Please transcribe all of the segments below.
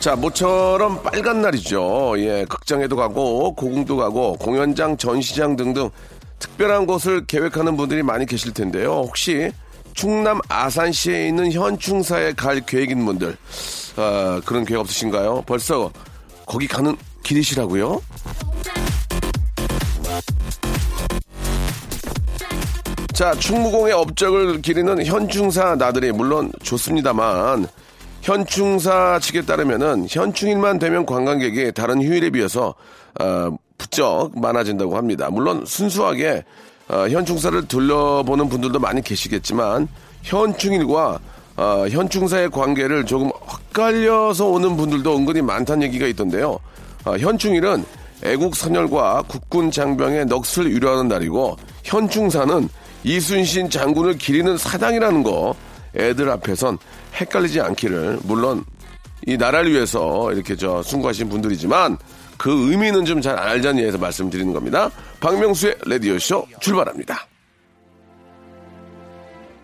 자 모처럼 빨간 날이죠 예 극장에도 가고 고궁도 가고 공연장 전시장 등등 특별한 곳을 계획하는 분들이 많이 계실 텐데요 혹시 충남 아산시에 있는 현충사에 갈 계획인 분들 아, 그런 계획 없으신가요? 벌써 거기 가는 길이시라고요? 자, 충무공의 업적을 기리는 현충사 나들이 물론 좋습니다만 현충사 측에 따르면은 현충일만 되면 관광객이 다른 휴일에 비해서 어, 부쩍 많아진다고 합니다. 물론 순수하게 어, 현충사를 둘러보는 분들도 많이 계시겠지만 현충일과 어, 현충사의 관계를 조금 헛갈려서 오는 분들도 은근히 많다는 얘기가 있던데요. 어, 현충일은 애국 선열과 국군 장병의 넋을 위로하는 날이고 현충사는 이순신 장군을 기리는 사당이라는 거 애들 앞에선 헷갈리지 않기를 물론 이 나라를 위해서 이렇게 저 순구하신 분들이지만 그 의미는 좀 잘 알자니 해서 말씀드리는 겁니다. 박명수의 라디오쇼 출발합니다.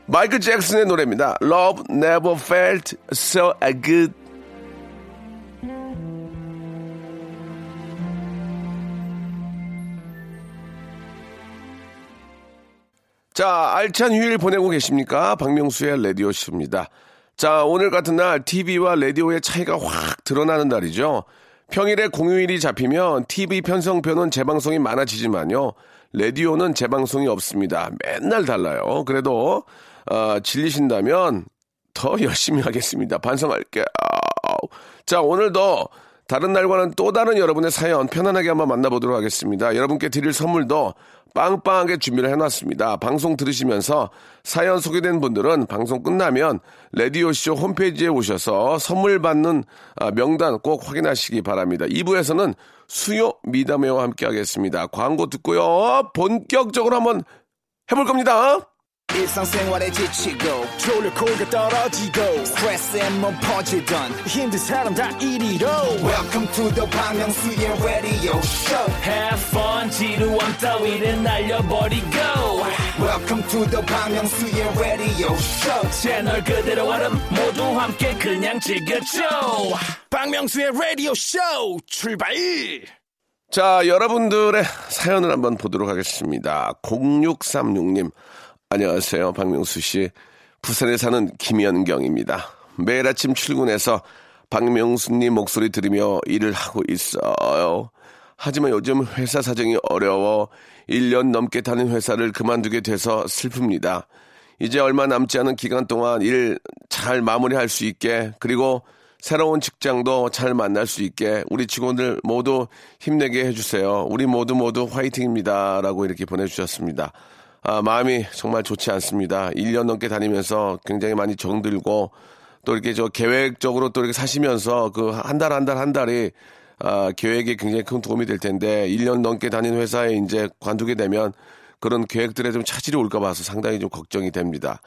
마이클 잭슨의 노래입니다. Love never felt so good. 자, 알찬 휴일 보내고 계십니까? 박명수의 라디오쇼입니다. 자, 오늘 같은 날 TV와 라디오의 차이가 확 드러나는 날이죠. 평일에 공휴일이 잡히면 TV 편성표는 재방송이 많아지지만요. 라디오는 재방송이 없습니다. 맨날 달라요. 그래도 어, 질리신다면 더 열심히 하겠습니다. 반성할게. 아, 자, 오늘도 다른 날과는 또 다른 여러분의 사연 편안하게 한번 만나보도록 하겠습니다. 여러분께 드릴 선물도 빵빵하게 준비를 해놨습니다. 방송 들으시면서 사연 소개된 분들은 방송 끝나면 레디오쇼 홈페이지에 오셔서 선물 받는 아, 명단 꼭 확인하시기 바랍니다. 2부에서는 수요 미담회와 함께 하겠습니다. 광고 듣고요. 본격적으로 한번 해볼 겁니다. 일상생활에 지치고, 졸려 코가 떨어지고, 스트레스에 몸 퍼지던, 힘든 사람 다 이리로. welcome to the Bang Myung-soo's radio show Have fun 지루함 따위를 날려버리고 welcome to the Bang Myung-soo's radio show 채널 그대로 얼음 모두 함께 그냥 즐겨줘 박명수의 라디오 쇼 출발. 자, 여러분들의 사연을 한번 보도록 하겠습니다. 0636님, 안녕하세요. 박명수 씨. 부산에 사는 김현경입니다. 매일 아침 출근해서 박명수님 목소리 들으며 일을 하고 있어요. 하지만 요즘 회사 사정이 어려워 1년 넘게 다닌 회사를 그만두게 돼서 슬픕니다. 이제 얼마 남지 않은 기간 동안 일 잘 마무리할 수 있게 그리고 새로운 직장도 잘 만날 수 있게 우리 직원들 모두 힘내게 해주세요. 우리 모두 모두 화이팅입니다. 라고 이렇게 보내주셨습니다. 아, 마음이 정말 좋지 않습니다. 1년 넘게 다니면서 굉장히 많이 정들고 또 이렇게 저 계획적으로 또 이렇게 사시면서 그 한 달 한 달 한 달이 아, 계획에 굉장히 큰 도움이 될 텐데 1년 넘게 다닌 회사에 이제 관두게 되면 그런 계획들에 좀 차질이 올까 봐서 상당히 좀 걱정이 됩니다.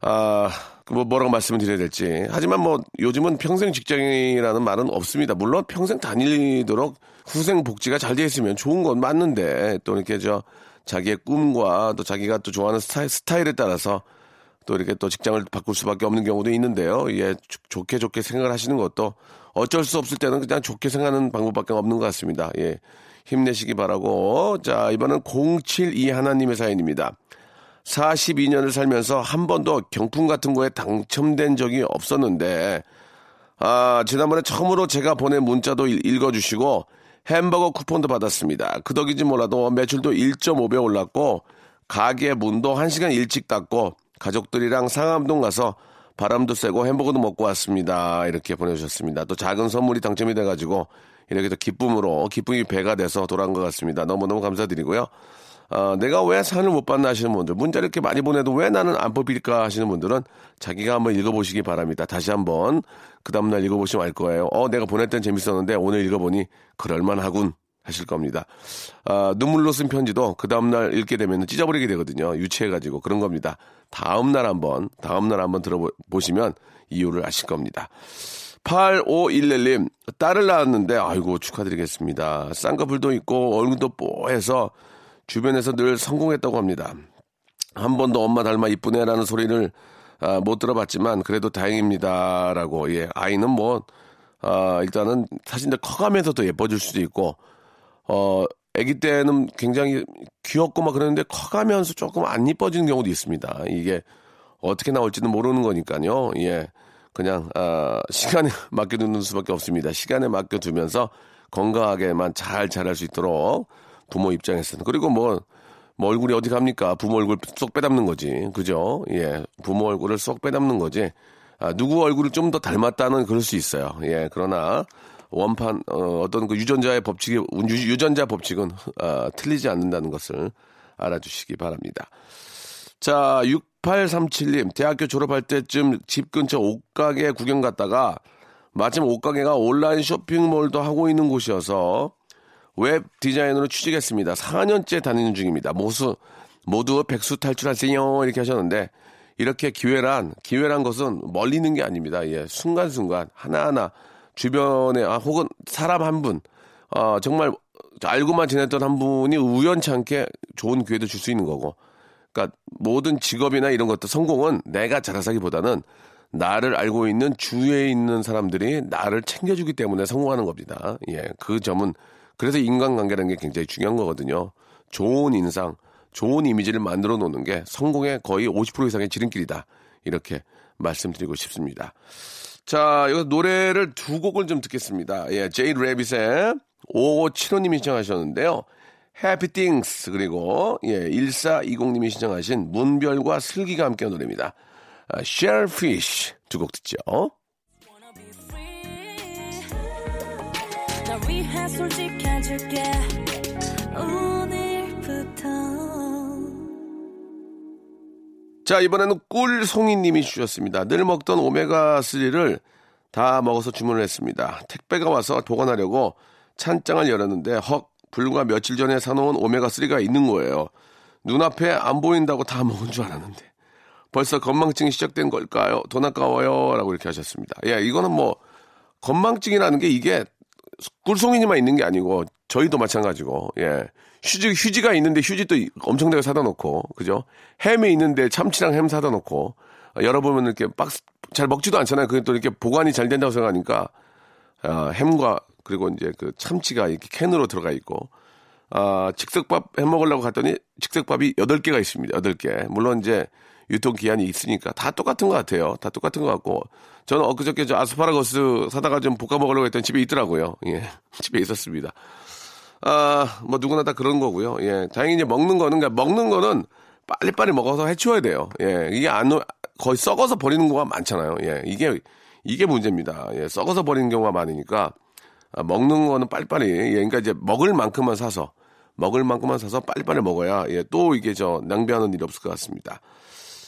아, 그뭐 뭐라고 말씀을 드려야 될지. 하지만 뭐 요즘은 평생 직장이라는 말은 없습니다. 물론 평생 다니도록 후생 복지가 잘 돼 있으면 좋은 건 맞는데 또 이렇게 저 자기의 꿈과 또 자기가 또 좋아하는 스타일, 스타일에 따라서 또 이렇게 또 직장을 바꿀 수밖에 없는 경우도 있는데요. 예, 좋- 좋게 좋게 생각을 하시는 것도 어쩔 수 없을 때는 그냥 좋게 생각하는 방법밖에 없는 것 같습니다. 예. 힘내시기 바라고. 자, 이번은 072 하나님의 사연입니다. 42년을 살면서 한 번도 경품 같은 거에 당첨된 적이 없었는데, 아, 지난번에 처음으로 제가 보낸 문자도 읽- 읽어주시고, 햄버거 쿠폰도 받았습니다. 그 덕인지 몰라도 매출도 1.5배 올랐고, 가게 문도 1시간 일찍 닫고, 가족들이랑 상암동 가서 바람도 쐬고 햄버거도 먹고 왔습니다. 이렇게 보내주셨습니다. 또 작은 선물이 당첨이 돼가지고, 이렇게 또 기쁨으로, 기쁨이 배가 돼서 돌아온 것 같습니다. 너무너무 감사드리고요. 어, 내가 왜 상을 못 받나 하시는 분들, 문자를 이렇게 많이 보내도 왜 나는 안 뽑힐까 하시는 분들은 자기가 한번 읽어보시기 바랍니다. 다시 한번 그 다음날 읽어보시면 알 거예요. 어, 내가 땐 재밌었는데 오늘 읽어보니 그럴만하군 하실 겁니다. 아, 눈물로 쓴 편지도 그 다음날 읽게 되면 찢어버리게 되거든요. 유치해가지고 그런 겁니다. 다음날 한번, 다음날 한번 들어보시면 이유를 아실 겁니다. 8511님, 딸을 낳았는데, 아이고, 축하드리겠습니다. 쌍꺼풀도 있고, 얼굴도 뽀해서 주변에서 늘 성공했다고 합니다. 한 번도 엄마 닮아 이쁘네라는 소리를 아, 못 들어봤지만 그래도 다행입니다라고 예 아이는 뭐 아, 일단은 사진들 커가면서 더 예뻐질 수도 있고 어 아기 때는 굉장히 귀엽고 막 그러는데 커가면서 조금 안 이뻐지는 경우도 있습니다. 이게 어떻게 나올지는 모르는 거니까요. 예. 그냥 아, 시간에 맡겨두는 수밖에 없습니다. 시간에 맡겨두면서 건강하게만 잘 자랄 수 있도록 부모 입장에서는 그리고 뭐, 뭐 얼굴이 어디 갑니까? 부모 얼굴 쏙 빼닮는 거지, 그죠? 예, 부모 얼굴을 쏙 빼닮는 거지. 아, 누구 얼굴을 좀 더 닮았다는 그럴 수 있어요. 예, 그러나 원판 어, 어떤 그 유전자의 법칙이 유, 전자 법칙은 아, 틀리지 않는다는 것을 알아주시기 바랍니다. 자, 6837님, 대학교 졸업할 때쯤 집 근처 옷가게 구경 갔다가 마침 옷가게가 온라인 쇼핑몰도 하고 있는 곳이어서 웹 디자이너로 취직했습니다. 4년째 다니는 중입니다. 모두, 모두 백수 탈출하세요. 이렇게 하셨는데, 이렇게 기회란, 기회란 것은 멀리 있는 게 아닙니다. 예, 순간순간, 하나하나, 주변에, 아, 혹은 사람 한 분, 어, 정말 알고만 지냈던 한 분이 우연찮게 좋은 기회도 줄 수 있는 거고, 그러니까 모든 직업이나 이런 것도 성공은 내가 잘하사기보다는 나를 알고 있는 주위에 있는 사람들이 나를 챙겨주기 때문에 성공하는 겁니다. 예, 그 점은 그래서 인간관계라는 게 굉장히 중요한 거거든요. 좋은 인상, 좋은 이미지를 만들어 놓는 게 성공의 거의 50% 이상의 지름길이다. 이렇게 말씀드리고 싶습니다. 자, 이거 노래를 두 곡을 좀 듣겠습니다. 예, 제이 레빗의 5575님이 신청하셨는데요. 해피 띵스 그리고 예, 1420님이 신청하신 문별과 슬기가 함께한 노래입니다. 아, Shellfish 두곡 듣죠. 위해 솔직해질게 오늘부터 자 이번에는 꿀송이님이 주셨습니다. 늘 먹던 오메가3를 다 먹어서 주문을 했습니다. 택배가 와서 보관하려고 찬장을 열었는데 헉 불과 며칠 전에 사놓은 오메가3가 있는 거예요. 눈앞에 안 보인다고 다 먹은 줄 알았는데 벌써 건망증이 시작된 걸까요? 돈 아까워요. 라고 이렇게 하셨습니다. 예, 이거는 뭐 건망증이라는 게 이게 꿀송이니만 있는 게 아니고 저희도 마찬가지고 예 휴지 휴지가 있는데 휴지 또 엄청나게 사다 놓고 그죠 햄이 있는데 참치랑 햄 사다 놓고 열어보면 이렇게 박스 잘 먹지도 않잖아요. 그게 또 이렇게 보관이 잘 된다고 생각하니까 아, 햄과 그리고 이제 그 참치가 이렇게 캔으로 들어가 있고 아, 즉석밥 해 먹으려고 갔더니 즉석밥이 8개가 있습니다. 8개. 물론 이제 유통 기한이 있으니까 다 똑같은 것 같아요. 다 똑같은 것 같고 저는 엊그저께 저 아스파라거스 사다가 좀 볶아 먹으려고 했더니 집에 있더라고요. 예, 집에 있었습니다. 아, 뭐 누구나 다 그런 거고요. 예, 다행히 이제 먹는 거는 그러니까 먹는 거는 빨리빨리 먹어서 해치워야 돼요. 예, 이게 안 거의 썩어서 버리는 경우가 많잖아요. 예, 이게 이게 문제입니다. 예, 썩어서 버리는 경우가 많으니까 아, 먹는 거는 빨리빨리 예, 그러니까 이제 먹을 만큼만 사서 먹을 만큼만 사서 빨리빨리 먹어야 예, 또 이게 저 낭비하는 일이 없을 것 같습니다.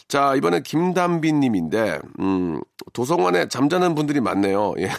자, 이번엔 김담빈 님인데, 음, 도서관에 잠자는 분들이 많네요. 예.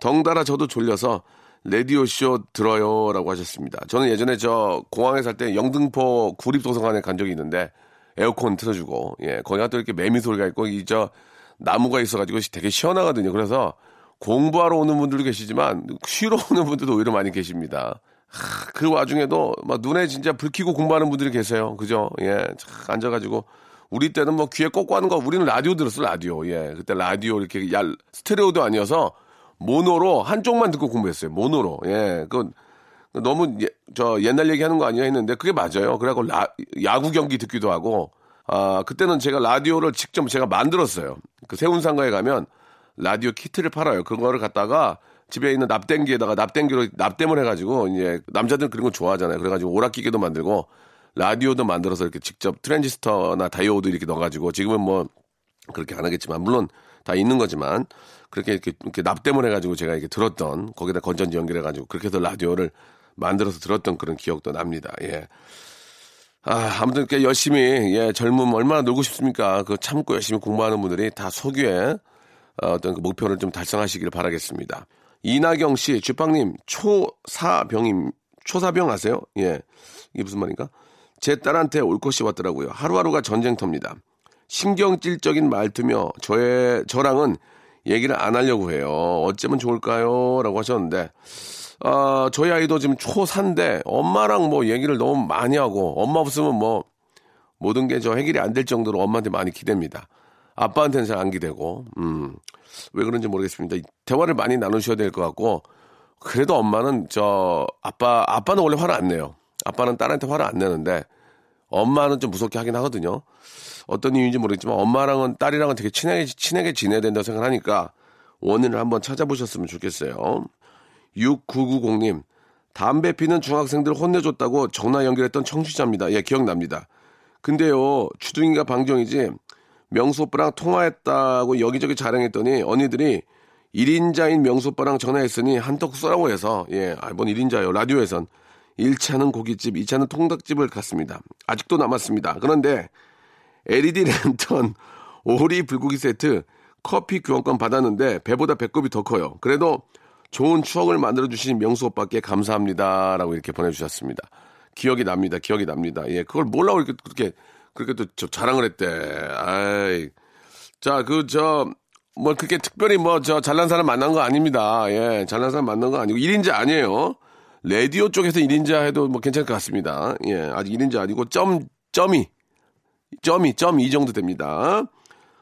덩달아 저도 졸려서 레디오쇼 들어요. 라고 하셨습니다. 저는 예전에 저 공항에 살 때 영등포 구립도서관에 간 적이 있는데, 에어컨 틀어주고, 예, 거기가 또 이렇게 매미 소리가 있고, 이 저 나무가 있어가지고 되게 시원하거든요. 그래서 공부하러 오는 분들도 계시지만, 쉬러 오는 분들도 오히려 많이 계십니다. 하, 그 와중에도 막 눈에 진짜 불 켜고 공부하는 분들이 계세요. 그죠? 예, 앉아가지고 우리 때는 뭐 귀에 꽂고 하는 거 우리는 라디오 들었어 라디오. 예. 그때 라디오 이렇게 야 스테레오도 아니어서 모노로 한쪽만 듣고 공부했어요. 모노로. 예. 그 너무 예, 저 옛날 얘기하는 거 아니야 했는데 그게 맞아요. 그래갖고 라, 야구 경기 듣기도 하고 아 그때는 제가 라디오를 직접 제가 만들었어요. 그 세운상가에 가면 라디오 키트를 팔아요. 그거를 갖다가 집에 있는 납땜기에다가 납땜기로 납땜을 해가지고 이제 남자들 그런 거 좋아하잖아요. 그래가지고 오락기계도 만들고 라디오도 만들어서 이렇게 직접 트랜지스터나 다이오드 이렇게 넣어가지고 지금은 뭐 그렇게 안 하겠지만 물론 다 있는 거지만 그렇게 이렇게, 이렇게 납땜을 해가지고 제가 이렇게 들었던 거기다 건전지 연결해가지고 그렇게 해서 라디오를 만들어서 들었던 그런 기억도 납니다. 예. 아, 아무튼 이렇게 열심히, 예, 젊음 얼마나 놀고 싶습니까? 그 참고 열심히 공부하는 분들이 다 소규에 어, 어떤 그 목표를 좀 달성하시기를 바라겠습니다. 이나경 씨, 주빵님, 초사병임, 초사병 아세요? 예. 이게 무슨 말인가? 제 딸한테 올 것이 왔더라고요. 하루하루가 전쟁터입니다. 신경질적인 말투며 저의, 저랑은 얘기를 안 하려고 해요. 어쩌면 좋을까요? 라고 하셨는데, 아, 저희 아이도 지금 초3인데 엄마랑 뭐 얘기를 너무 많이 하고 엄마 없으면 뭐 모든 게 저 해결이 안 될 정도로 엄마한테 많이 기댑니다. 아빠한테는 잘 안 기대고, 음, 왜 그런지 모르겠습니다. 대화를 많이 나누셔야 될 것 같고, 그래도 엄마는 저, 아빠, 아빠는 원래 화를 안 내요. 아빠는 딸한테 화를 안 내는데, 엄마는 좀 무섭게 하긴 하거든요. 어떤 이유인지 모르겠지만, 엄마랑은 딸이랑은 되게 친하게, 친하게 지내야 된다고 생각하니까, 원인을 한번 찾아보셨으면 좋겠어요. 6990님, 담배 피는 중학생들 혼내줬다고 전화 연결했던 청취자입니다. 예, 기억납니다. 근데요, 주둥이가 방정이지, 명수 오빠랑 통화했다고 여기저기 자랑했더니 언니들이 1인자인 명수 오빠랑 전화했으니 한턱 쏘라고 해서, 예, 아, 뭔 1인자요. 라디오에선 1차는 고깃집, 2차는 통닭집을 갔습니다. 아직도 남았습니다. 그런데 LED 랜턴, 오리 불고기 세트, 커피 교환권 받았는데 배보다 배꼽이 더 커요. 그래도 좋은 추억을 만들어주신 명수 오빠께 감사합니다. 라고 이렇게 보내주셨습니다. 기억이 납니다. 기억이 납니다. 예, 그걸 몰라고 이렇게, 그렇게, 그렇게 또 자랑을 했대. 아이. 자, 그, 저, 뭐, 그렇게 특별히 뭐, 저, 잘난 사람 만난 거 아닙니다. 예, 잘난 사람 만난 거 아니고, 1인자 아니에요. 라디오 쪽에서 1인자 해도 뭐 괜찮을 것 같습니다. 예, 아직 1인자 아니고, 점, 점이, 점이, 점이 정도 됩니다.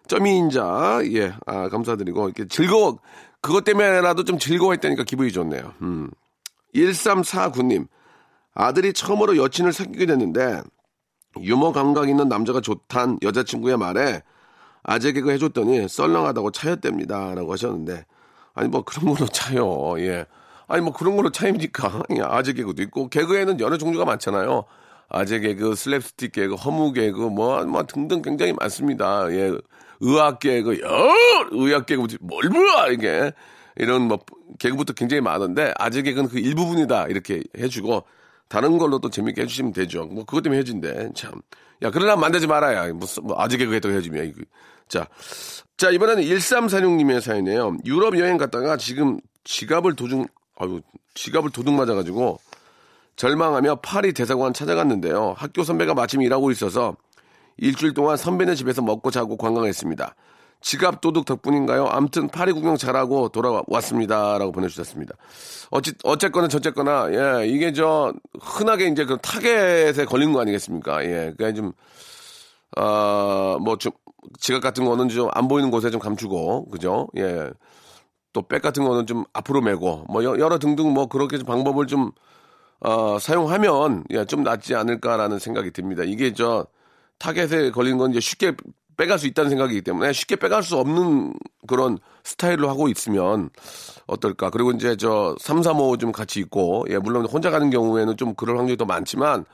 점이인자, 예, 아, 감사드리고, 이렇게 즐거워, 그것 때문에라도 좀 즐거워했다니까 기분이 좋네요. 음. 1349님, 아들이 처음으로 여친을 사귀게 됐는데, 유머 감각 있는 남자가 좋단 여자친구의 말에 아재 개그 해줬더니 썰렁하다고 차였답니다. 라고 하셨는데, 아니, 뭐 그런 걸로 차요. 예. 아니, 뭐 그런 걸로 차입니까? 아재 개그도 있고, 개그에는 여러 종류가 많잖아요. 아재 개그, 슬랩스틱 개그, 허무 개그, 뭐, 뭐 등등 굉장히 많습니다. 예. 의학 개그, 여! 의학 개그, 뭘 뭐야, 이게. 이런 뭐, 개그부터 굉장히 많은데, 아재 개그는 그 일부분이다. 이렇게 해주고, 다른 걸로 또 재밌게 해주시면 되죠. 뭐, 그것 때문에 해준대. 참. 야, 그러나 만들지 말아야. 무슨, 뭐, 아재 개그 했다고 해주면. 이거. 자. 자, 이번에는 1346님의 사연이에요. 유럽 여행 갔다가 지금 지갑을 도중, 아유, 지갑을 도둑 맞아가지고, 절망하며 파리 대사관 찾아갔는데요. 학교 선배가 마침 일하고 있어서 일주일 동안 선배네 집에서 먹고 자고 관광했습니다. 지갑 도둑 덕분인가요? 암튼 파리 구경 잘하고 돌아왔습니다. 라고 보내주셨습니다. 어찌, 어쨌거나 저쨌거나, 예, 이게 저, 흔하게 이제 그 타겟에 걸린 거 아니겠습니까? 예, 그니까 좀, 아, 뭐 좀, 지갑 같은 거는 좀 안 보이는 곳에 좀 감추고, 그죠? 예. 또백 같은 거는 좀 앞으로 메고, 뭐 여러 등등 뭐 그렇게 좀 방법을 좀, 어, 사용하면, 예, 좀 낫지 않을까라는 생각이 듭니다. 이게 저, 타겟에 걸린 건 이제 쉽게 빼갈 수 있다는 생각이기 때문에 쉽게 빼갈 수 없는 그런 스타일로 하고 있으면 어떨까. 그리고 이제 저 3, 3, 5좀 같이 있고, 예, 물론 혼자 가는 경우에는 좀 그럴 확률이 더 많지만,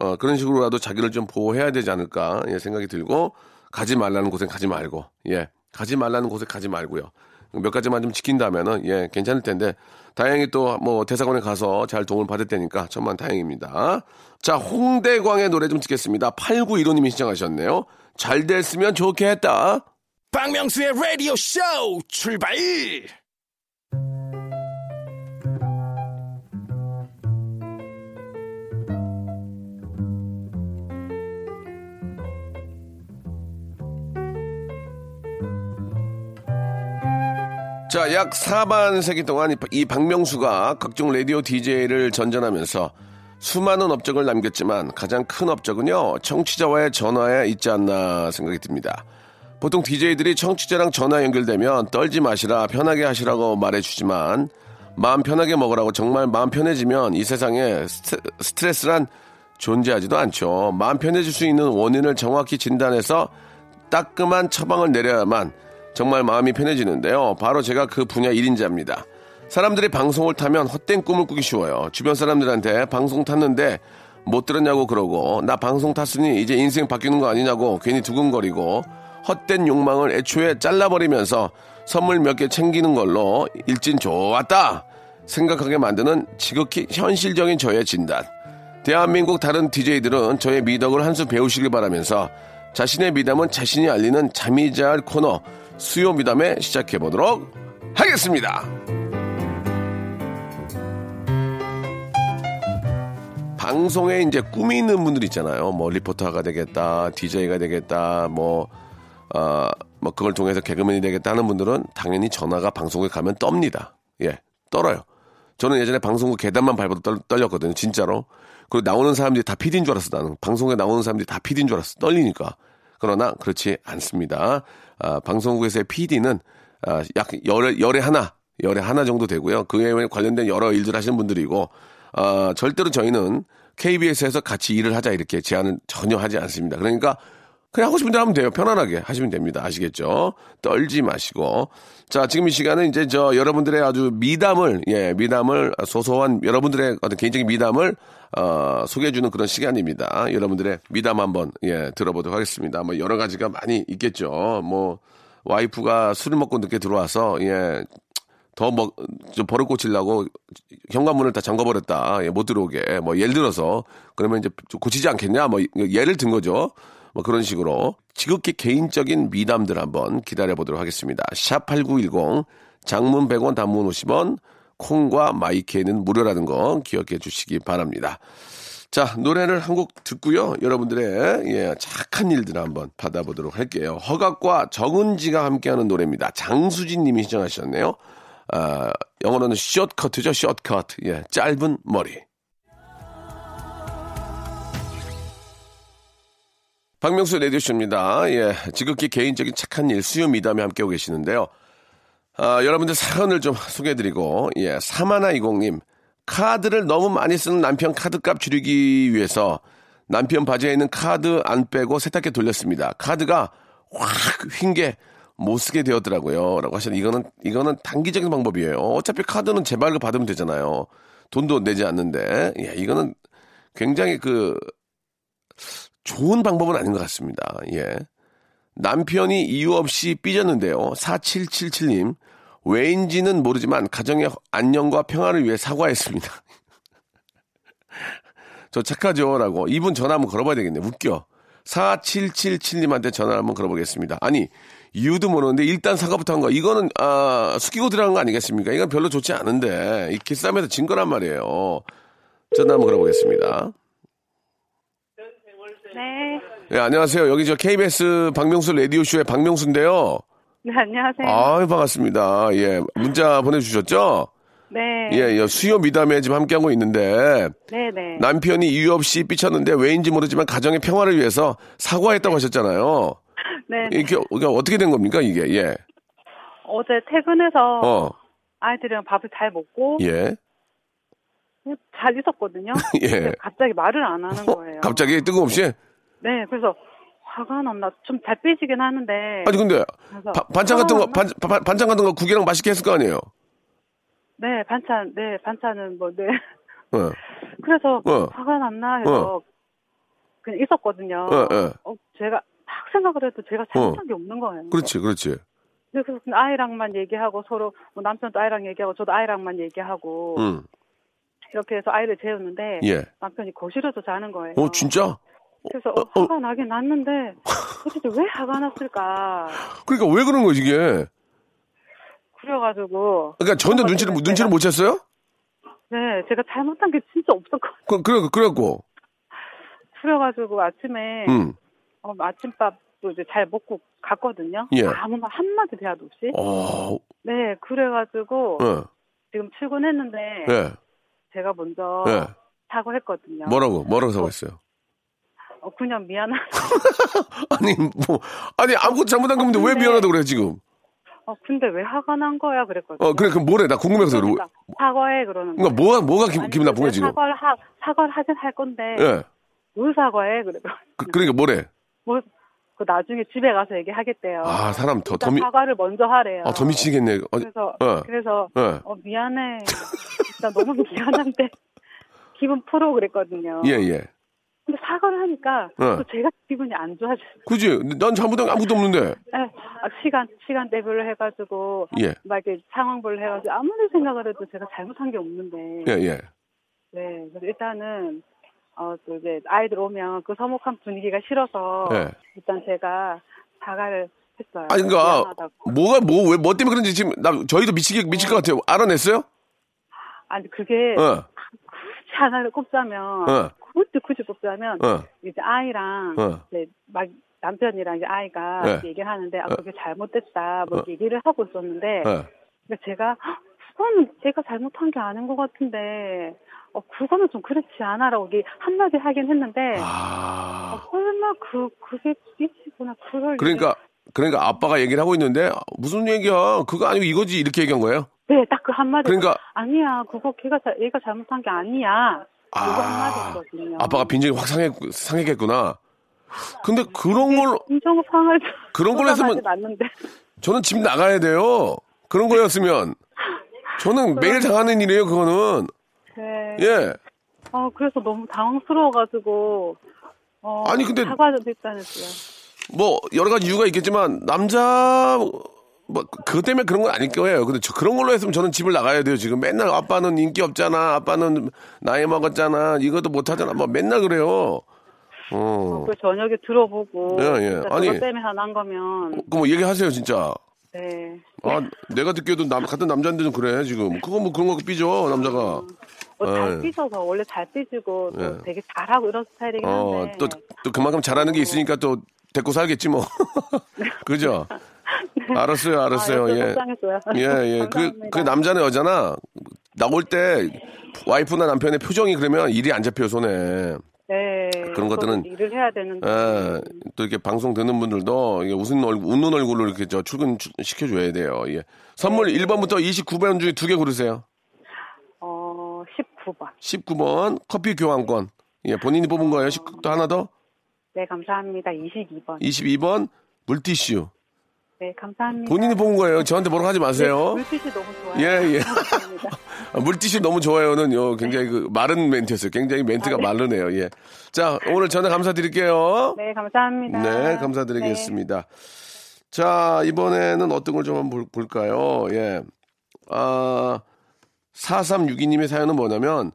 어, 그런 식으로라도 자기를 좀 보호해야 되지 않을까, 예, 생각이 들고, 가지 말라는 곳에 가지 말고, 예, 가지 말라는 곳에 가지 말고요. 몇 가지만 좀 지킨다면은, 예, 괜찮을 텐데, 다행히 또 뭐 대사관에 가서 잘 도움을 받았다니까 천만 다행입니다. 자, 홍대광의 노래 좀 듣겠습니다. 8915님이 신청하셨네요. 잘 됐으면 좋겠다. 박명수의 라디오 쇼 출발! 자, 약 사반세기 동안 이- 이 박명수가 각종 라디오 DJ를 전전하면서 수많은 업적을 남겼지만 가장 큰 업적은요, 청취자와의 전화에 있지 않나 생각이 듭니다. 보통 DJ들이 청취자랑 전화 연결되면 떨지 마시라, 편하게 하시라고 말해주지만, 마음 편하게 먹으라고 정말 마음 편해지면 이 세상에 스트, 스트레스란 존재하지도 않죠. 마음 편해질 수 있는 원인을 정확히 진단해서 따끔한 처방을 내려야만 정말 마음이 편해지는데요. 바로 제가 그 분야 1인자입니다. 사람들이 방송을 타면 헛된 꿈을 꾸기 쉬워요. 주변 사람들한테 방송 탔는데 못 들었냐고 그러고 나 방송 탔으니 이제 인생 바뀌는 거 아니냐고 괜히 두근거리고 헛된 욕망을 애초에 잘라버리면서 선물 몇 개 챙기는 걸로 일진 좋았다 생각하게 만드는 지극히 현실적인 저의 진단. 대한민국 다른 DJ들은 저의 미덕을 한 수 배우시길 바라면서 자신의 미담은 자신이 알리는 잠이 잘 코너 수요 미담에 시작해 보도록 하겠습니다. 방송에 이제 꿈이 있는 분들 있잖아요. 뭐 리포터가 되겠다, DJ가 되겠다, 뭐, 아, 뭐 그걸 통해서 개그맨이 되겠다 하는 분들은 당연히 전화가 방송에 가면 떱니다. 예, 떨어요. 저는 예전에 방송국 계단만 밟아도 떨, 떨렸거든요. 진짜로. 그리고 나오는 사람들이 다 PD인 줄 알았어, 나는. 방송에 나오는 사람들이 다 PD인 줄 알았어. 떨리니까. 그러나 그렇지 않습니다. 아, 방송국에서의 PD는 아, 약 열에, 열에 하나, 열에 하나 정도 되고요. 그에 관련된 여러 일들 하시는 분들이고, 아, 절대로 저희는 KBS에서 같이 일을 하자 이렇게 제안은 전혀 하지 않습니다. 그러니까 그냥 하고 싶은 대로 하면 돼요. 편안하게 하시면 됩니다. 아시겠죠? 떨지 마시고. 자, 지금 이 시간은 이제 저 여러분들의 아주 미담을, 예, 미담을, 소소한 여러분들의 어떤 개인적인 미담을, 어, 소개해주는 그런 시간입니다. 여러분들의 미담 한번, 예, 들어보도록 하겠습니다. 뭐 여러 가지가 많이 있겠죠. 뭐, 와이프가 술을 먹고 늦게 들어와서, 예, 더 먹, 좀 버릇 고치려고 현관문을 다 잠궈버렸다. 예, 못 들어오게. 뭐, 예를 들어서, 그러면 이제 좀 고치지 않겠냐? 뭐, 예를 든 거죠. 뭐 그런 식으로 지극히 개인적인 미담들 한번 기다려 보도록 하겠습니다. 샵8910 장문 100원 단문 50원 콩과 마이케이는 무료라는 거 기억해 주시기 바랍니다. 자, 노래를 한 곡 듣고요. 여러분들의 예, 착한 일들 한번 받아보도록 할게요. 허각과 정은지가 함께하는 노래입니다. 장수진 님이 시청하셨네요. 아, 영어로는 숏커트죠. 숏커트. 예, 짧은 머리. 박명수 레디오쇼입니다. 예, 지극히 개인적인 착한 일, 수요 미담에 함께하고 계시는데요. 아, 여러분들 사연을 좀 소개해드리고, 예, 사마나20님, 카드를 너무 많이 쓰는 남편 카드값 줄이기 위해서 남편 바지에 있는 카드 안 빼고 세탁기 돌렸습니다. 카드가 확 휜 게 못 쓰게 되었더라고요. 라고 하셨는데, 이거는, 이거는 단기적인 방법이에요. 어차피 카드는 재발급 받으면 되잖아요. 돈도 내지 않는데, 예, 이거는 굉장히 그, 좋은 방법은 아닌 것 같습니다. 예. 남편이 이유 없이 삐졌는데요. 4777님. 왜인지는 모르지만 가정의 안녕과 평화를 위해 사과했습니다. 저 착하죠? 라고. 이분 전화 한번 걸어봐야 되겠네. 웃겨. 4777님한테 전화 한번 걸어보겠습니다. 아니, 이유도 모르는데 일단 사과부터 한 거. 이거는, 아, 숙이고 들어간 거 아니겠습니까? 이건 별로 좋지 않은데. 이 기싸움에서 진 거란 말이에요. 전화 한번 걸어보겠습니다. 네. 예, 안녕하세요. 여기 저 KBS 박명수 라디오쇼의 박명수인데요. 네, 안녕하세요. 아유, 반갑습니다. 예, 문자 보내주셨죠? 네. 예, 예, 수요 미담에 지금 함께하고 있는데, 네, 네. 남편이 이유 없이 삐쳤는데 왜인지 모르지만 가정의 평화를 위해서 사과했다고 하셨잖아요. 네. 이게, 이게 어떻게 된 겁니까, 이게? 예. 어제 퇴근해서 어, 아이들이랑 밥을 잘 먹고 예. 잘 있었거든요. 예. 갑자기 말을 안 하는 어, 거예요. 갑자기 뜬금없이? 네, 그래서 화가 났나 좀잘 삐지긴 하는데. 아니, 근데, 바- 반찬 같은 거? 반, 반- 반찬 같은 거 국이랑 맛있게 했을 거 아니에요? 네, 반찬, 네, 반찬은 뭐, 네. 어, 그래서 어. 화가 났나 해서 그냥 있었거든요. 어, 어. 어, 제가 딱 생각을 해도 제가 잘못한 게 없는 거예요. 그렇지, 그렇지. 네, 그래서 아이랑만 얘기하고 서로 뭐 남편도 아이랑 얘기하고 저도 아이랑만 얘기하고 응, 이렇게 해서 아이를 재우는데 예. 남편이 거실에서 자는 거예요. 어, 진짜? 그래서 어, 화가 나긴 났는데 도대체 왜 화가 났을까? 그러니까 왜 그런 거지, 이게? 그래가지고 그러니까 전혀 눈치를, 것들을 눈치를 제가- 못 챘어요? 네 제가 잘못한 게 진짜 없었거든요. 그, 그래, 그래갖고, 그래가지고 아침에 응. 어, 아침밥도 이제 잘 먹고 갔거든요. 예. 아무 말 한마디 대화도 없이. 어, 네 그래가지고 예, 지금 출근했는데 예, 제가 먼저 예. 사과했거든요. 뭐라고, 뭐라고 사과했어요? 어, 그냥 미안하다. 아니, 뭐, 아니, 아무것도 잘못한 건데 왜 근데- 미안하다고 그래, 지금? 어 근데 왜 화가 난 거야 그랬거든요. 어, 그래, 그럼 뭐래? 나 궁금해서 그래. 그러니까 사과해 그러는 거예요. 그러니까 뭐가, 뭐가 기, 기분 나쁜 거야, 지금? 사과를 하 사과를 하긴 할 건데 예. 뭘 사과해 그래. 그, 그러니까 뭐래? 뭐 그 나중에 집에 가서 얘기하겠대요. 아, 사람 더, 더 미, 사과를 먼저 하래요. 아, 더 미치겠네. 어, 그래서 어. 그래서 예. 어 미안해. 진짜 너무 미안한데 기분 풀어 그랬거든요. 예, 예. 근데 사과를 하니까 어. 또 제가 기분이 안 좋아졌어요. 그지? 난 잘못한 게 아무것도 없는데. 네, 아, 시간 시간대별로 해가지고 예. 막 이렇게 상황별로 해가지고 아무리 생각을 해도 제가 잘못한 게 없는데 예, 예. 네 그래서 일단은 어, 또 이제 아이들 오면 그 서먹한 분위기가 싫어서 네. 일단 제가 사과를 했어요. 아니, 그니까, 미안하다고. 뭐가, 뭐, 왜, 뭐 때문에 그런지 지금, 나, 저희도 미치게, 미칠 것 같아요. 알아냈어요? 아니, 그게 어, 굳이 하나를 꼽자면, 어. 굳이 굳이 꼽자면, 어. 이제 아이랑 어. 이제 막 남편이랑 이제 아이가 네. 얘기를 하는데, 아, 어. 그게 잘못됐다, 뭐 어. 얘기를 하고 있었는데, 어. 근데 제가 "헉, 그거는 제가 잘못한 게 아닌 것 같은데 어 그거는 좀 그렇지 않아라고 이게 한마디 하긴 했는데 아. 어, 설마 그 그게 삐치구나 그걸 그러니까, 그러니까 아빠가 얘기를 하고 있는데, 무슨 얘기야? 그거 아니고 이거지. 이렇게 얘기한 거예요? 네 딱 그 한마디 그러니까- 아니야 그거 걔가 자, 얘가 잘못한 게 아니야 그거 아, 한마디거든요 아빠가 빈정이 확 상했, 상했겠구나. 근데 그런 걸, 인정 상할 그런 걸 했으면- 맞는데 저는 집 나가야 돼요. 그런 거였으면. 저는 매일 당하는 일이에요, 그거는. 네. 예. 어 그래서 너무 당황스러워가지고 어 아니, 근데- 사과도 일단했어요 뭐, 여러 가지 이유가 있겠지만, 남자, 뭐, 그것 때문에 그런 건 아닐 거예요. 근데 저, 그런 걸로 했으면 저는 집을 나가야 돼요, 지금. 맨날 아빠는 인기 없잖아. 아빠는 나이 먹었잖아. 이것도 못하잖아. 뭐, 맨날 그래요. 어. 그 저녁에 들어보고 예, 예. 진짜 아니- 그것 때문에 화난 거면 그럼 뭐 얘기하세요, 진짜. 네. 아, 내가 듣기에도 남, 같은 남자인데도 그래, 지금. 그거 뭐 그런 거 삐져, 남자가. 뭐잘 에이. 삐져서 원래 잘 삐지고 또 예. 되게 잘하고 이런 스타일이긴 어, 한데 또, 또 그만큼 잘하는 게 있으니까 또 데리고 살겠지, 뭐. 그죠? 알았어요, 알았어요. 아, 예. 속상했어요. 예, 예. 그. 그 남자는 여자나 나올 때 와이프나 남편의 표정이 그러면 일이 안 잡혀요, 손에. 네. 그런 것들은- 일을 해야 되는데 예, 또 이렇게 방송 듣는 분들도 이게 웃는 얼굴, 웃는 얼굴로 이렇게 저 출근 주- 시켜줘야 돼요. 예. 선물 1번부터 29번 중에 두 개 고르세요. 어 19번. 19번 커피 교환권. 예, 본인이 뽑은 거예요. 19, 또 하나 더. 네 감사합니다. 22번. 22번 물티슈. 네 감사합니다. 본인이 뽑은 거예요. 저한테 뭐라고 하지 마세요. 물티슈 너무 좋아요. 예, 예. 아, 물티슈 너무 좋아요는 요 굉장히 그 마른 멘트였어요. 굉장히 멘트가 마르네요. 예. 자, 오늘 전화 감사드릴게요. 네 감사합니다. 네, 감사드리겠습니다. 자, 이번에는 어떤 걸 좀 한번 볼- 볼까요? 예. 아, 4362님의 사연은 뭐냐면,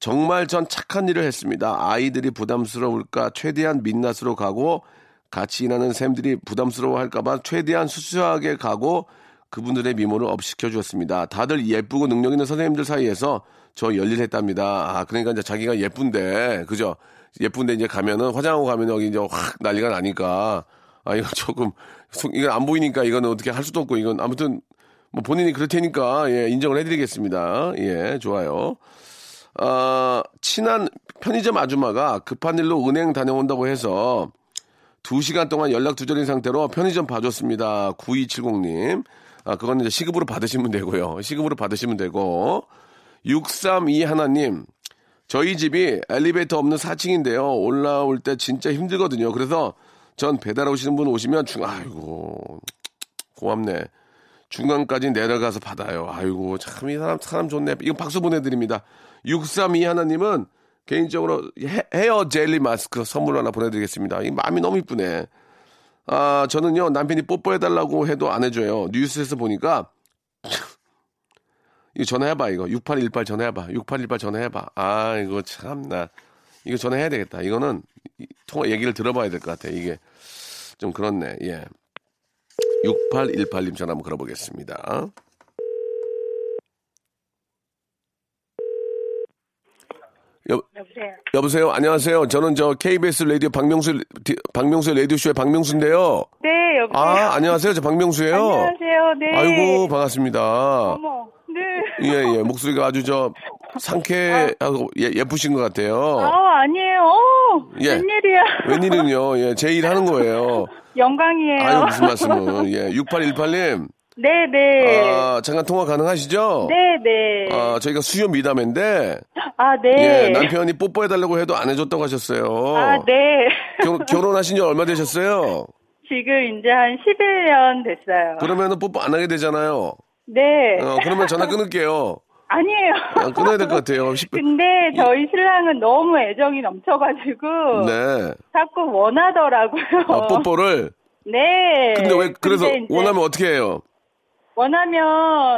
정말 전 착한 일을 했습니다. 아이들이 부담스러울까 최대한 민낯으로 가고, 같이 일하는 샘들이 부담스러워 할까봐 최대한 수수하게 가고, 그분들의 미모를 업시켜 주었습니다. 다들 예쁘고 능력 있는 선생님들 사이에서 저 열일했답니다. 아, 그러니까 이제 자기가 예쁜데, 그죠? 예쁜데 이제 가면은 화장하고 가면 여기 이제 확 난리가 나니까, 아, 이거 조금, 속- 이건 안 보이니까 이건 어떻게 할 수도 없고, 이건 아무튼, 뭐 본인이 그럴 테니까, 예, 인정을 해드리겠습니다. 예, 좋아요. 아, 친한 편의점 아줌마가 급한 일로 은행 다녀온다고 해서 두 시간 동안 연락 두절인 상태로 편의점 봐줬습니다. 9270님. 아, 그건 이제 시급으로 받으시면 되고요. 시급으로 받으시면 되고. 632 하나님. 저희 집이 엘리베이터 없는 4층인데요. 올라올 때 진짜 힘들거든요. 그래서 전 배달 오시는 분 오시면 중, 아이고, 고맙네. 중간까지 내려가서 받아요. 아이고, 참, 이 사람, 사람 좋네. 이거 박수 보내드립니다. 632 하나님은 개인적으로 헤, 헤어 젤리 마스크 선물로 하나 보내드리겠습니다. 이 마음이 너무 이쁘네. 아, 저는요, 남편이 뽀뽀해달라고 해도 안 해줘요. 뉴스에서 보니까, 이거 전화해봐, 이거. 6818 전화해봐. 6818 전화해봐. 아, 이거 참나. 이거 전화해야 되겠다. 이거는, 이- 통화 얘기를 들어봐야 될 것 같아. 이게 좀 그렇네. 예. 6818님 전화 한번 걸어보겠습니다. 여, 여보세요. 여보세요. 안녕하세요. 저는 저 KBS 라디오 박명수 디- 박명수 라디오 쇼의 박명수인데요. 네 여보세요. 아, 안녕하세요. 저 박명수예요. 안녕하세요. 네. 아이고, 반갑습니다. 어머. 네. 예, 예. 목소리가 아주 저 상쾌하고 예, 예쁘신 것 같아요. 아 아니에요. 어, 예. 웬일이야. 웬일은요? 예, 제 일 하는 거예요. 영광이에요. 아유, 무슨 말씀을. 예, 6818님. 네 네. 아, 잠깐 통화 가능하시죠? 네 네. 아, 저희가 수요 미담인데, 아 네. 예, 남편이 뽀뽀해달라고 해도 안 해줬다고 하셨어요. 아 네. 결혼, 결혼하신 지 얼마 되셨어요? 지금 이제 한 11년 됐어요. 그러면은 뽀뽀 안 하게 되잖아요. 네. 어, 그러면 전화 끊을게요. 아니에요. 아, 끊어야 될 것 같아요. 10분. 근데 저희 신랑은 너무 애정이 넘쳐가지고 네. 자꾸 원하더라고요. 아, 뽀뽀를. 네. 근데 왜, 그래서 근데 이제 원하면 어떻게 해요? 원하면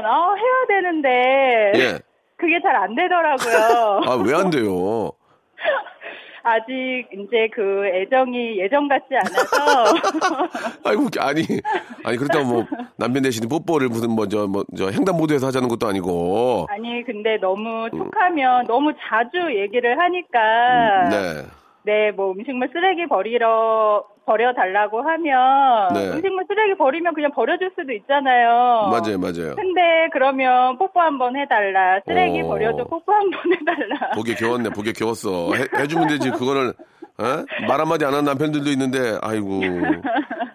아 해야 되는데 예. 그게 잘 안 되더라고요. 아, 왜 안 돼요? 아직 이제 그 애정이 예전 같지 않아서 아이고 아니 아니 그렇다고 뭐 남편 대신에 뽀뽀를 무슨 뭐저 뭐 저 횡단보도에서 하자는 것도 아니고 아니 근데 너무 툭하면 너무 자주 얘기를 하니까 네. 네, 뭐 음식물 쓰레기 버리러 버려 달라고 하면 네. 음식물 쓰레기 버리면 그냥 버려줄 수도 있잖아요. 맞아요 맞아요 근데 그러면 뽀뽀 한번 해달라. 쓰레기 어. 버려줘 뽀뽀 한번 해달라. 보기에 겨웠네 보기에 겨웠어 해, 해주면 되지 그거를 어? 말 한마디 안 하는 남편들도 있는데 아이고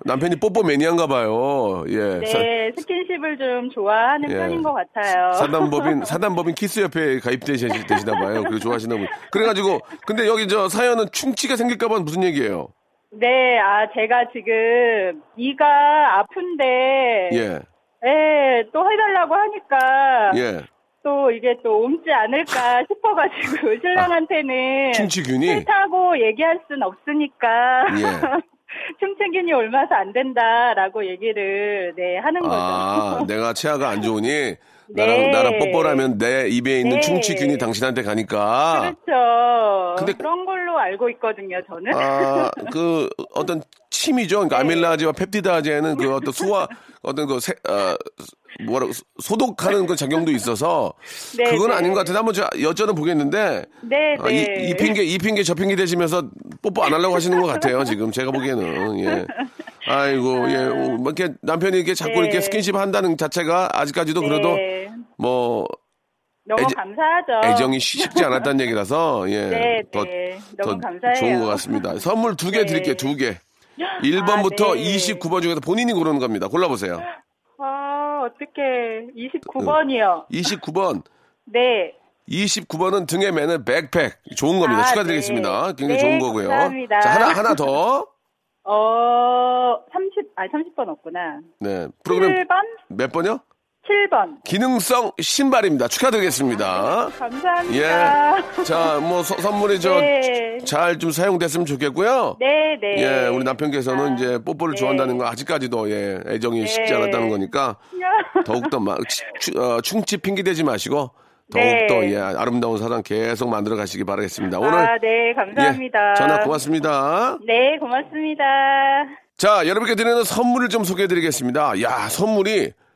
남편이 뽀뽀 매니아인가 봐요 예 사- 네, 스킨십을 좀 좋아하는 예. 편인 것 같아요. 사단법인 사단법인 키스협회에 가입되시 되시나 봐요. 그리고 좋아하시나 분. 그래가지고 근데 여기 저 사연은 충치가 생길까봐 무슨 얘기예요? 네, 아 제가 지금 이가 아픈데 예, 예, 또 해달라고 하니까 예. 또 이게 또 옮지 않을까 싶어가지고 신랑한테는 충치균이 싫다고 얘기할 순 없으니까 예. 충치균이 옮아서 안 된다라고 얘기를 네 하는 거죠. 아 내가 치아가 안 좋으니 네. 나랑 나랑 뽀뽀를 하면 내 입에 있는 네. 충치균이 당신한테 가니까 그렇죠. 근데- 그런 걸로 알고 있거든요, 저는. 아 그 어떤 침이죠. 그러니까 네. 아밀라제와 펩티다제는 그 어떤 소화 어떤 그 세, 어, 뭐라 소독하는 그 작용도 있어서 네, 그건 네. 아닌 것 같은데 한번 제가 여쭤는 보겠는데 네, 아, 네. 이, 이 핑계 이 핑계 저 핑계 대시면서 뽀뽀 안 하려고 하시는 것 같아요 지금 제가 보기에는 예 아이고 예 어, 뭐 이렇게 남편이 이렇게 자꾸 네. 이렇게 스킨십 한다는 자체가 아직까지도 그래도 네. 뭐 너무 애정- 감사하죠. 애정이 쉽지 않았다는 얘기라서 예 네, 더, 네. 더 너무 감사해요. 좋은 것 같습니다 선물 두개 네. 드릴게요 두 개 1번부터 아, 네. 29번 중에서 본인이 고르는 겁니다 골라보세요 아, 어떡해. 29번이요. 29번 네. 29번은 등에 매는 백팩 좋은 겁니다 아, 축하드리겠습니다 네. 굉장히 네, 좋은 거고요 감사합니다. 자 하나 하나 더 어, 30, 아니, 30번 없구나. 네. 프로그램 7번? 몇 번이요? 7번. 기능성 신발입니다. 축하드리겠습니다. 감사합니다. 예. 자, 뭐 서- 선물이 저 네. 잘좀 사용됐으면 좋겠고요. 네, 네. 예, 우리 남편께서는 아, 이제 뽀뽀를 네. 좋아한다는 거 아직까지도 예, 애정이 식지 네. 않았다는 거니까 더욱더 막 어, 충치 핑계대지 마시고 더욱더 네. 예, 아름다운 사랑 계속 만들어 가시기 바라겠습니다. 오늘 아, 네, 감사합니다. 예, 전화 고맙습니다. 네, 고맙습니다. 자, 여러분께 드리는 선물을 좀 소개해 드리겠습니다. 야, 선물이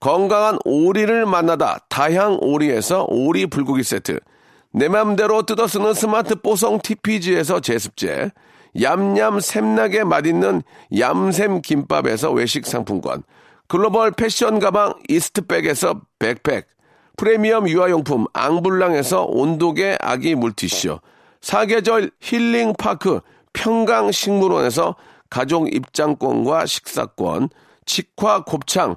건강한 오리를 만나다 다향 오리에서 오리 불고기 세트, 내 맘대로 뜯어 쓰는 스마트 뽀송 TPG에서 제습제, 얌얌 샘나게 맛있는 얌샘 김밥에서 외식 상품권, 글로벌 패션 가방 이스트팩에서 백팩, 프리미엄 유아용품 앙블랑에서 온도계 아기 물티슈, 사계절 힐링파크 평강식물원에서 가족 입장권과 식사권, 직화 곱창,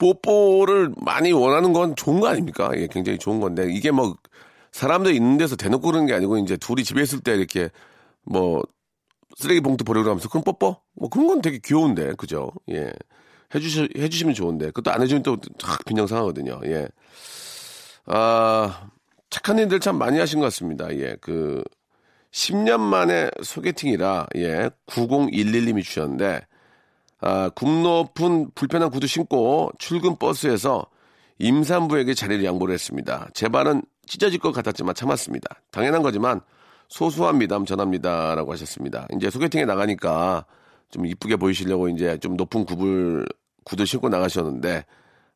뽀뽀를 많이 원하는 건 좋은 거 아닙니까? 예, 굉장히 좋은 건데 이게 뭐 사람들 있는 데서 대놓고 그러는 게 아니고 이제 둘이 집에 있을 때 이렇게 뭐 쓰레기 봉투 버리고 하면서 그럼 뽀뽀? 뭐 그런 건 되게 귀여운데 그죠? 예. 해주시, 해주시면 좋은데 그것도 안 해주면 또확 빈정상하거든요. 예. 아 착한 일들 참 많이 하신 것 같습니다. 예. 그 10년 만에 소개팅이라 예. 9011님이 주셨는데 아, 굽 높은 불편한 구두 신고 출근 버스에서 임산부에게 자리를 양보를 했습니다. 제 발은 찢어질 것 같았지만 참았습니다. 당연한 거지만 소소한 미담 전합니다라고 하셨습니다. 이제 소개팅에 나가니까 좀 이쁘게 보이시려고 이제 좀 높은 굽을 구두 신고 나가셨는데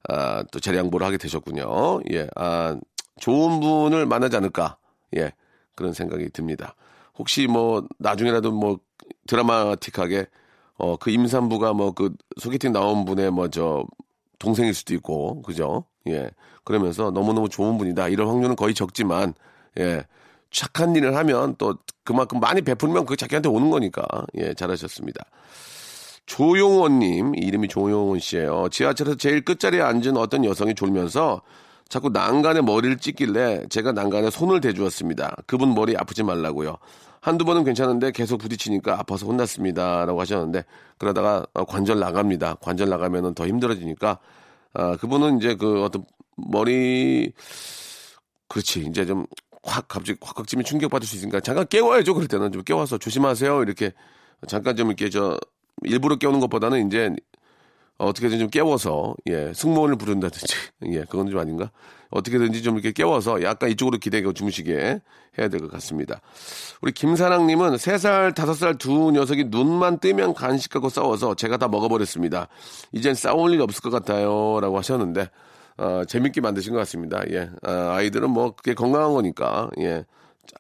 아, 또 자리 양보를 하게 되셨군요. 예, 아, 좋은 분을 만나지 않을까. 예, 그런 생각이 듭니다. 혹시 뭐 나중에라도 뭐 드라마틱하게 어, 그 임산부가 뭐 그 소개팅 나온 분의 뭐 저 동생일 수도 있고, 그죠? 예. 그러면서 너무너무 좋은 분이다. 이런 확률은 거의 적지만, 예. 착한 일을 하면 또 그만큼 많이 베풀면 그 자기한테 오는 거니까, 예. 잘하셨습니다. 조용원님, 이름이 조용원 씨예요 지하철에서 제일 끝자리에 앉은 어떤 여성이 졸면서 자꾸 난간에 머리를 찢길래 제가 난간에 손을 대주었습니다. 그분 머리 아프지 말라고요. 한두 번은 괜찮은데 계속 부딪히니까 아파서 혼났습니다. 라고 하셨는데 그러다가 관절 나갑니다. 관절 나가면은 더 힘들어지니까 아, 그분은 이제 그 어떤 머리 그렇지 이제 좀 확 갑자기 확확 찌면 충격받을 수 있으니까 잠깐 깨워야죠. 그럴 때는 좀 깨워서 조심하세요. 이렇게 잠깐 좀 이렇게 저 일부러 깨우는 것보다는 이제 어떻게든 좀 깨워서 예 승무원을 부른다든지 예 그건 좀 아닌가 어떻게든지 좀 이렇게 깨워서 약간 이쪽으로 기대고 주무시게 해야 될 것 같습니다. 우리 김사랑님은 3살 5살 두 녀석이 눈만 뜨면 간식하고 싸워서 제가 다 먹어버렸습니다. 이젠 싸울 일 없을 것 같아요라고 하셨는데 어, 재밌게 만드신 것 같습니다. 예 아, 아이들은 뭐 그게 건강한 거니까 예.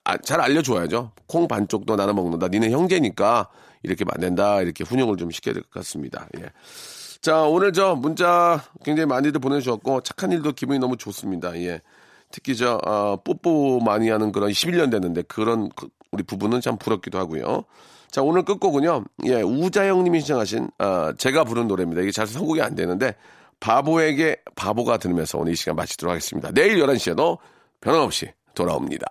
아, 잘 알려줘야죠. 콩 반쪽도 나눠 먹는다. 니네 형제니까 이렇게 만든다. 이렇게 훈육을 좀 시켜야 될 것 같습니다. 예. 자, 오늘 저 문자 굉장히 많이들 보내주셨고, 착한 일도 기분이 너무 좋습니다. 예. 특히 저, 어, 뽀뽀 많이 하는 그런 11년 됐는데, 그런 그 우리 부부는 참 부럽기도 하고요. 자, 오늘 끝곡은요, 예, 우자영 님이 신청하신, 어, 제가 부른 노래입니다. 이게 잘 선곡이 안 되는데, 바보에게 바보가 들으면서 오늘 이 시간 마치도록 하겠습니다. 내일 11시에도 변함없이 돌아옵니다.